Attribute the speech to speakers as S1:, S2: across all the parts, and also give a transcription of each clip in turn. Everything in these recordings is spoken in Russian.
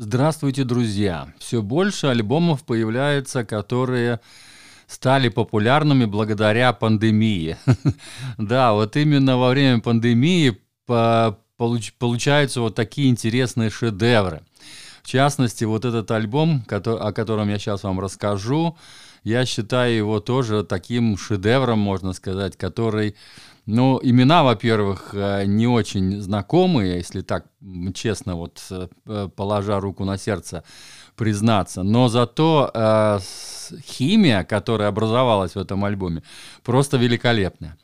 S1: Здравствуйте, друзья! Все больше альбомов появляется, которые стали популярными благодаря пандемии. да, вот именно во время пандемии получаются вот такие интересные шедевры. В частности, вот этот альбом, о котором я сейчас вам расскажу, я считаю его тоже таким шедевром, можно сказать, который ну, имена, во-первых, э, не очень знакомые, если так честно, вот э, положа руку на сердце, признаться. Но зато э, химия, которая образовалась в этом альбоме, просто великолепная.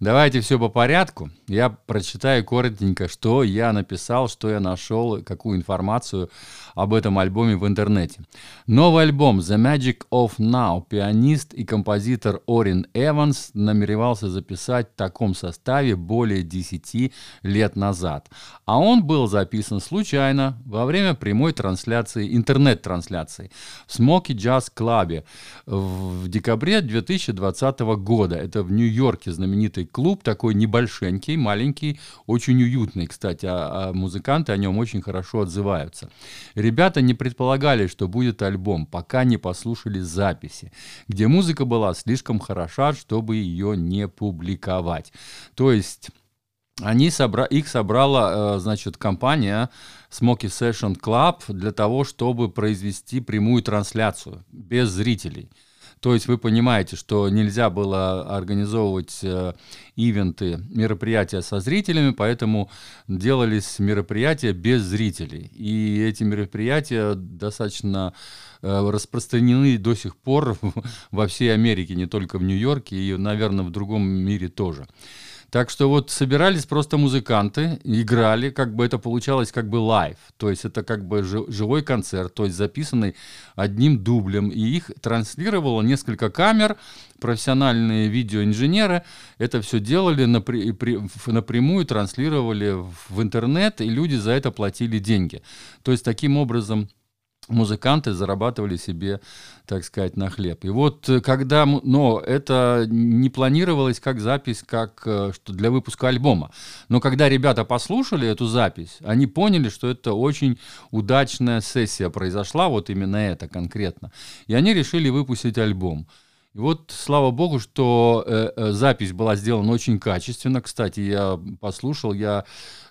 S1: Давайте все по порядку. Я прочитаю коротенько, что я написал, что я нашел, какую информацию об этом альбоме в интернете. Новый альбом The Magic of Now пианист и композитор Орин Эванс намеревался записать в таком составе более 10 лет назад. А он был записан случайно во время прямой трансляции, интернет-трансляции в Smoky Jazz Club в декабре 2020 года. Это в Нью-Йорке знаменитый клуб такой небольшенький, маленький, очень уютный, кстати, а, а музыканты о нем очень хорошо отзываются. Ребята не предполагали, что будет альбом, пока не послушали записи, где музыка была слишком хороша, чтобы ее не публиковать. То есть они собра... их собрала, э, значит, компания Smoky Session Club для того, чтобы произвести прямую трансляцию без зрителей. То есть вы понимаете, что нельзя было организовывать э, ивенты, мероприятия со зрителями, поэтому делались мероприятия без зрителей. И эти мероприятия достаточно э, распространены до сих пор во всей Америке, не только в Нью-Йорке и, наверное, в другом мире тоже. Так что вот собирались просто музыканты, играли, как бы это получалось как бы live, то есть это как бы живой концерт, то есть записанный одним дублем, и их транслировало несколько камер, профессиональные видеоинженеры. Это все делали напря напрямую, транслировали в интернет, и люди за это платили деньги. То есть таким образом музыканты зарабатывали себе, так сказать, на хлеб. И вот э, когда, но это не планировалось как запись, как э, что для выпуска альбома. Но когда ребята послушали эту запись, они поняли, что это очень удачная сессия произошла, вот именно это конкретно. И они решили выпустить альбом. И вот, слава богу, что э, э, запись была сделана очень качественно. Кстати, я послушал, я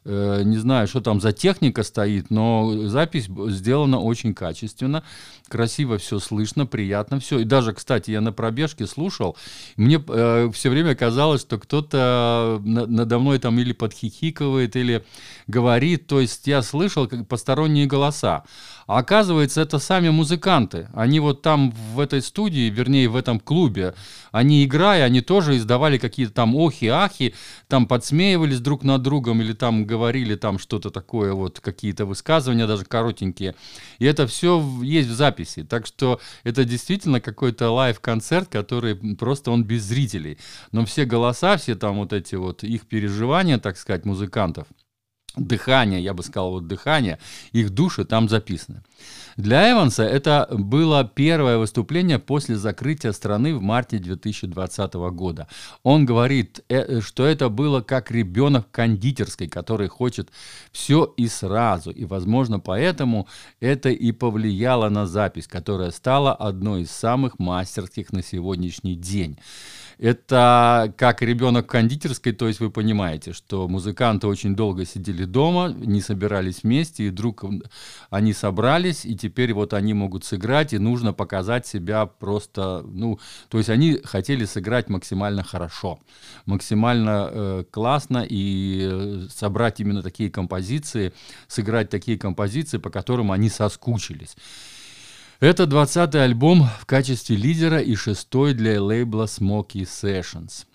S1: не знаю, что там за техника стоит, но запись сделана очень качественно, красиво все слышно, приятно все. И даже, кстати, я на пробежке слушал, мне э, все время казалось, что кто-то надо мной там или подхихикивает, или говорит. То есть я слышал как посторонние голоса. А оказывается, это сами музыканты. Они вот там в этой студии, вернее, в этом клубе, они играя, они тоже издавали какие-то там охи-ахи, там подсмеивались друг над другом или там говорили там что-то такое, вот какие-то высказывания, даже коротенькие. И это все есть в записи. Так что это действительно какой-то лайв-концерт, который просто он без зрителей. Но все голоса, все там вот эти вот их переживания, так сказать, музыкантов, дыхание, я бы сказал, вот дыхание, их души там записаны. Для Эванса это было первое выступление после закрытия страны в марте 2020 года. Он говорит, э, что это было как ребенок кондитерской, который хочет все и сразу. И, возможно, поэтому это и повлияло на запись, которая стала одной из самых мастерских на сегодняшний день. Это как ребенок кондитерской, то есть вы понимаете, что музыканты очень долго сидели дома, не собирались вместе, и вдруг они собрались, и теперь вот они могут сыграть, и нужно показать себя просто, ну, то есть они хотели сыграть максимально хорошо, максимально э, классно, и э, собрать именно такие композиции, сыграть такие композиции, по которым они соскучились. Это 20-й альбом в качестве лидера и шестой для лейбла Smoky Sessions.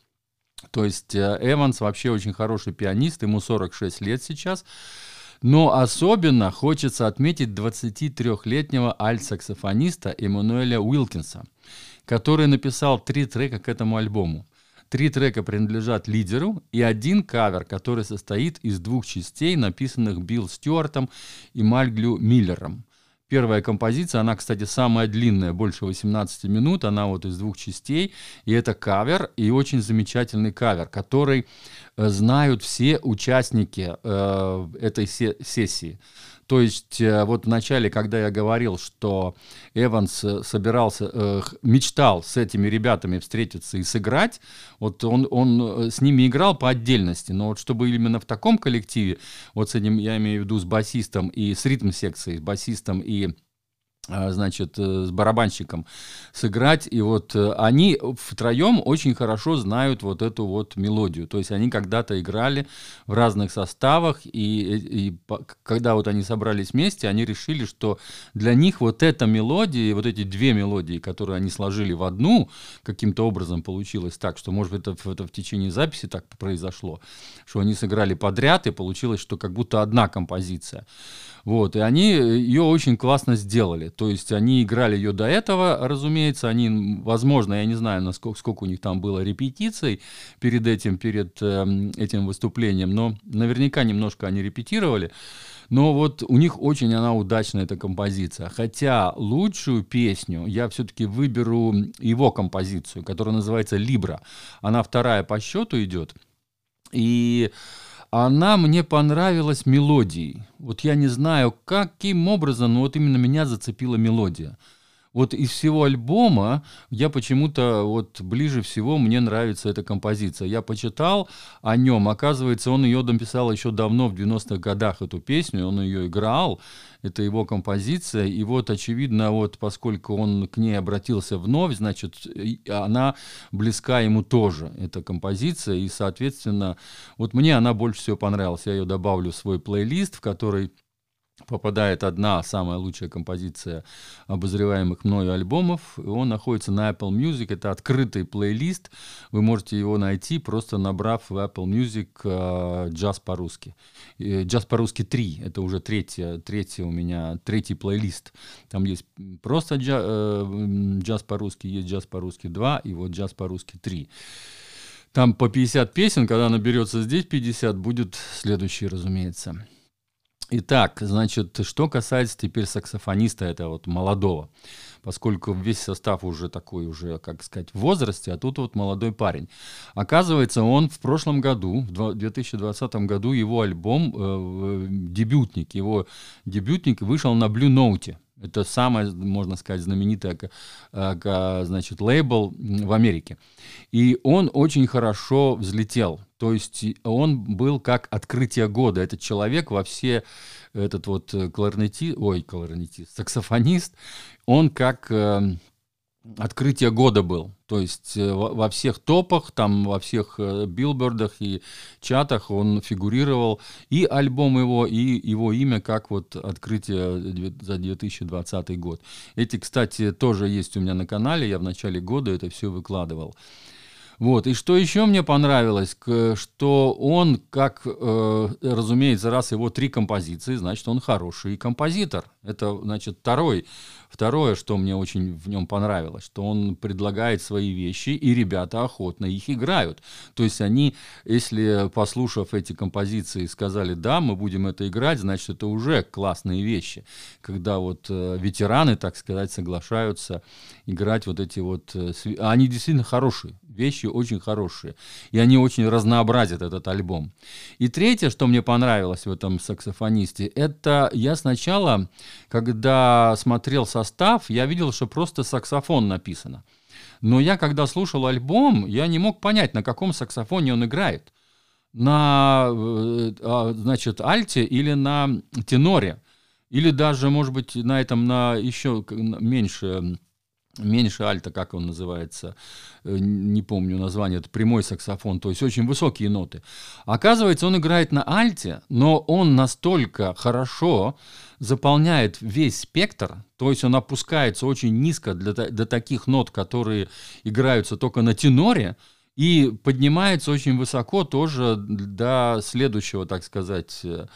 S1: То есть э, Эванс вообще очень хороший пианист, ему 46 лет сейчас. Но особенно хочется отметить 23-летнего альт-саксофониста Эммануэля Уилкинса, который написал три трека к этому альбому. Три трека принадлежат лидеру и один кавер, который состоит из двух частей, написанных Билл Стюартом и Мальглю Миллером. Первая композиция, она, кстати, самая длинная, больше 18 минут, она вот из двух частей, и это кавер, и очень замечательный кавер, который знают все участники э, этой се- сессии. То есть э, вот вначале, когда я говорил, что Эванс э, собирался, э, мечтал с этими ребятами встретиться и сыграть, вот он, он с ними играл по отдельности, но вот чтобы именно в таком коллективе, вот с этим я имею в виду с басистом и с ритм-секцией, с басистом и значит, э, с барабанщиком сыграть. И вот э, они втроем очень хорошо знают вот эту вот мелодию. То есть они когда-то играли в разных составах, и, и, и когда вот они собрались вместе, они решили, что для них вот эта мелодия, вот эти две мелодии, которые они сложили в одну, каким-то образом получилось так, что, может быть, это, это в течение записи так произошло, что они сыграли подряд, и получилось, что как будто одна композиция. Вот, и они ее очень классно сделали. То есть они играли ее до этого, разумеется, они, возможно, я не знаю, насколько сколько у них там было репетиций перед этим, перед э, этим выступлением, но наверняка немножко они репетировали. Но вот у них очень она удачная, эта композиция. Хотя лучшую песню я все-таки выберу его композицию, которая называется «Либра». Она вторая по счету идет. И она мне понравилась мелодией. Вот я не знаю, каким образом, но вот именно меня зацепила мелодия вот из всего альбома я почему-то вот ближе всего мне нравится эта композиция. Я почитал о нем, оказывается, он ее написал еще давно, в 90-х годах, эту песню, он ее играл, это его композиция, и вот, очевидно, вот поскольку он к ней обратился вновь, значит, она близка ему тоже, эта композиция, и, соответственно, вот мне она больше всего понравилась. Я ее добавлю в свой плейлист, в который попадает одна самая лучшая композиция обозреваемых мною альбомов. Он находится на Apple Music. Это открытый плейлист. Вы можете его найти, просто набрав в Apple Music э, джаз по-русски. Джаз по-русски 3. Это уже третья, третья у меня, третий плейлист. Там есть просто джаз, э, джаз по-русски, есть джаз по-русски 2 и вот джаз по-русски 3. Там по 50 песен, когда наберется здесь 50, будет следующий, разумеется. Итак, значит, что касается теперь саксофониста этого вот молодого, поскольку весь состав уже такой, уже, как сказать, в возрасте, а тут вот молодой парень. Оказывается, он в прошлом году, в 2020 году, его альбом, э, дебютник, его дебютник вышел на Blue Note. Это самый, можно сказать, знаменитый значит, лейбл в Америке. И он очень хорошо взлетел. То есть он был как открытие года. Этот человек во все, этот вот э, кларнетист, ой, кларнетист, саксофонист, он как э, открытие года был. То есть э, во всех топах, там во всех билбордах и чатах он фигурировал. И альбом его, и его имя как вот открытие за 2020 год. Эти, кстати, тоже есть у меня на канале. Я в начале года это все выкладывал. Вот. И что еще мне понравилось, что он, как, э, разумеется, раз его три композиции, значит, он хороший композитор. Это, значит, второй, второе, что мне очень в нем понравилось, что он предлагает свои вещи, и ребята охотно их играют. То есть они, если, послушав эти композиции, сказали, да, мы будем это играть, значит, это уже классные вещи. Когда вот э, ветераны, так сказать, соглашаются играть вот эти вот... Э, они действительно хорошие вещи очень хорошие. И они очень разнообразят этот альбом. И третье, что мне понравилось в этом саксофонисте, это я сначала, когда смотрел состав, я видел, что просто саксофон написано. Но я, когда слушал альбом, я не мог понять, на каком саксофоне он играет. На, э, а, значит, альте или на теноре. Или даже, может быть, на этом, на еще меньше меньше альта, как он называется, э, не помню название, это прямой саксофон, то есть очень высокие ноты. Оказывается, он играет на альте, но он настолько хорошо заполняет весь спектр, то есть он опускается очень низко для, до таких нот, которые играются только на теноре, и поднимается очень высоко тоже до следующего, так сказать, Э,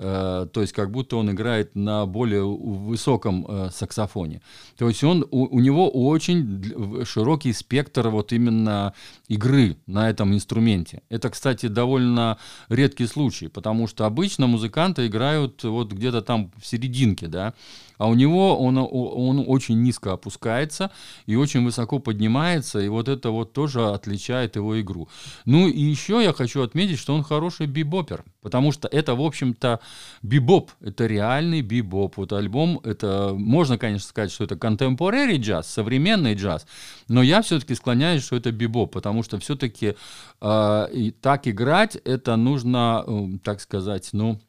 S1: то есть как будто он играет на более высоком э, саксофоне. То есть он, у, у него очень широкий спектр вот именно игры на этом инструменте. Это, кстати, довольно редкий случай, потому что обычно музыканты играют вот где-то там в серединке, да, а у него он, он очень низко опускается и очень высоко поднимается, и вот это вот тоже отличает его игру. Ну и еще я хочу отметить, что он хороший бибопер, потому что это, в общем-то, бибоп, это реальный бибоп. Вот альбом, это можно, конечно, сказать, что это contemporary джаз, современный джаз, но я все-таки склоняюсь, что это бибоп, потому что все-таки э, и так играть, это нужно, э, так сказать, ну,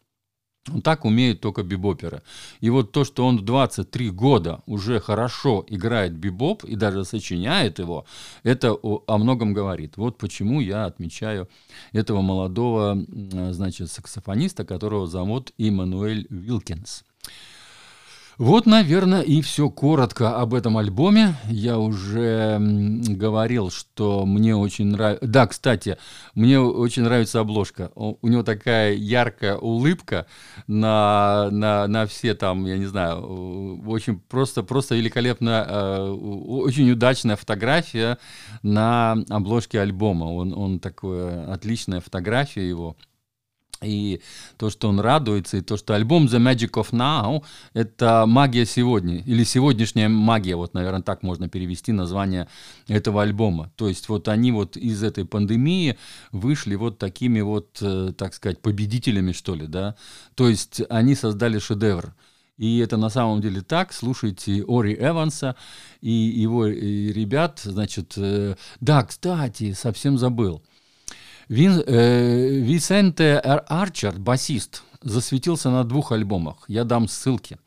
S1: он так умеет только бибоперы. И вот то, что он 23 года уже хорошо играет бибоп и даже сочиняет его, это о многом говорит. Вот почему я отмечаю этого молодого, значит, саксофониста, которого зовут Иммануэль Вилкинс. Вот, наверное, и все коротко об этом альбоме. Я уже говорил, что мне очень нравится... Да, кстати, мне очень нравится обложка. У него такая яркая улыбка на, на, на все там, я не знаю, очень просто, просто великолепно, э, очень удачная фотография на обложке альбома. Он, он такая отличная фотография его. И то, что он радуется, и то, что альбом The Magic of Now — это магия сегодня, или сегодняшняя магия, вот, наверное, так можно перевести название этого альбома. То есть вот они вот из этой пандемии вышли вот такими вот, э, так сказать, победителями, что ли, да. То есть они создали шедевр. И это на самом деле так. Слушайте Ори Эванса и его ребят. Значит, э, да, кстати, совсем забыл. Вин, э, Висенте Арчер, басист, засветился на двух альбомах. Я дам ссылки.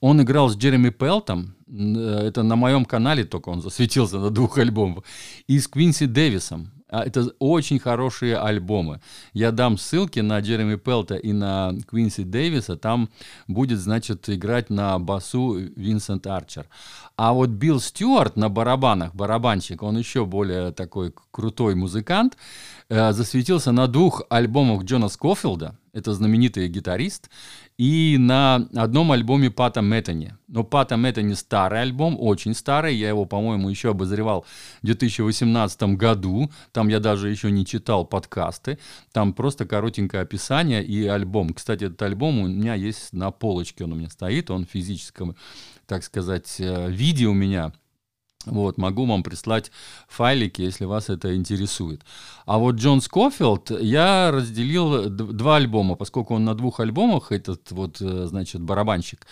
S1: Он играл с Джереми Пелтом, э, это на моем канале только он засветился на двух альбомах, и с Квинси Дэвисом. А, это очень хорошие альбомы. Я дам ссылки на Джереми Пелта и на Квинси Дэвиса. Там будет, значит, играть на басу Винсент Арчер. А вот Билл Стюарт на барабанах, барабанщик, он еще более такой крутой музыкант, э, засветился на двух альбомах Джона Скофилда это знаменитый гитарист, и на одном альбоме Пата Мэттани. Но Пата Мэттани старый альбом, очень старый, я его, по-моему, еще обозревал в 2018 году, там я даже еще не читал подкасты, там просто коротенькое описание и альбом. Кстати, этот альбом у меня есть на полочке, он у меня стоит, он в физическом, так сказать, э, виде у меня – вот, могу вам прислать файлики, если вас это интересует. А вот Джон Скофилд я разделил два альбома, поскольку он на двух альбомах, этот вот, э, значит, барабанщик.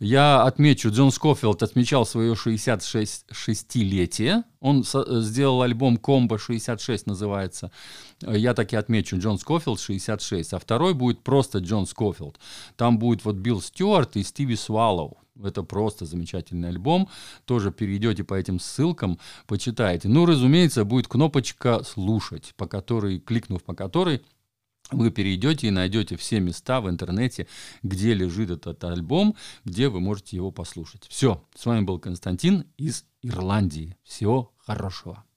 S1: Я отмечу, Джон Скофилд отмечал свое 66-летие. Он сделал альбом «Комбо 66» называется. Я таки отмечу, Джон Скофилд 66. А второй будет просто Джон Скофилд. Там будет вот Билл Стюарт и Стиви Сваллоу. Это просто замечательный альбом. Тоже перейдете по этим ссылкам, почитаете. Ну, разумеется, будет кнопочка «Слушать», по которой, кликнув по которой, вы перейдете и найдете все места в интернете, где лежит этот альбом, где вы можете его послушать. Все, с вами был Константин из Ирландии. Всего хорошего.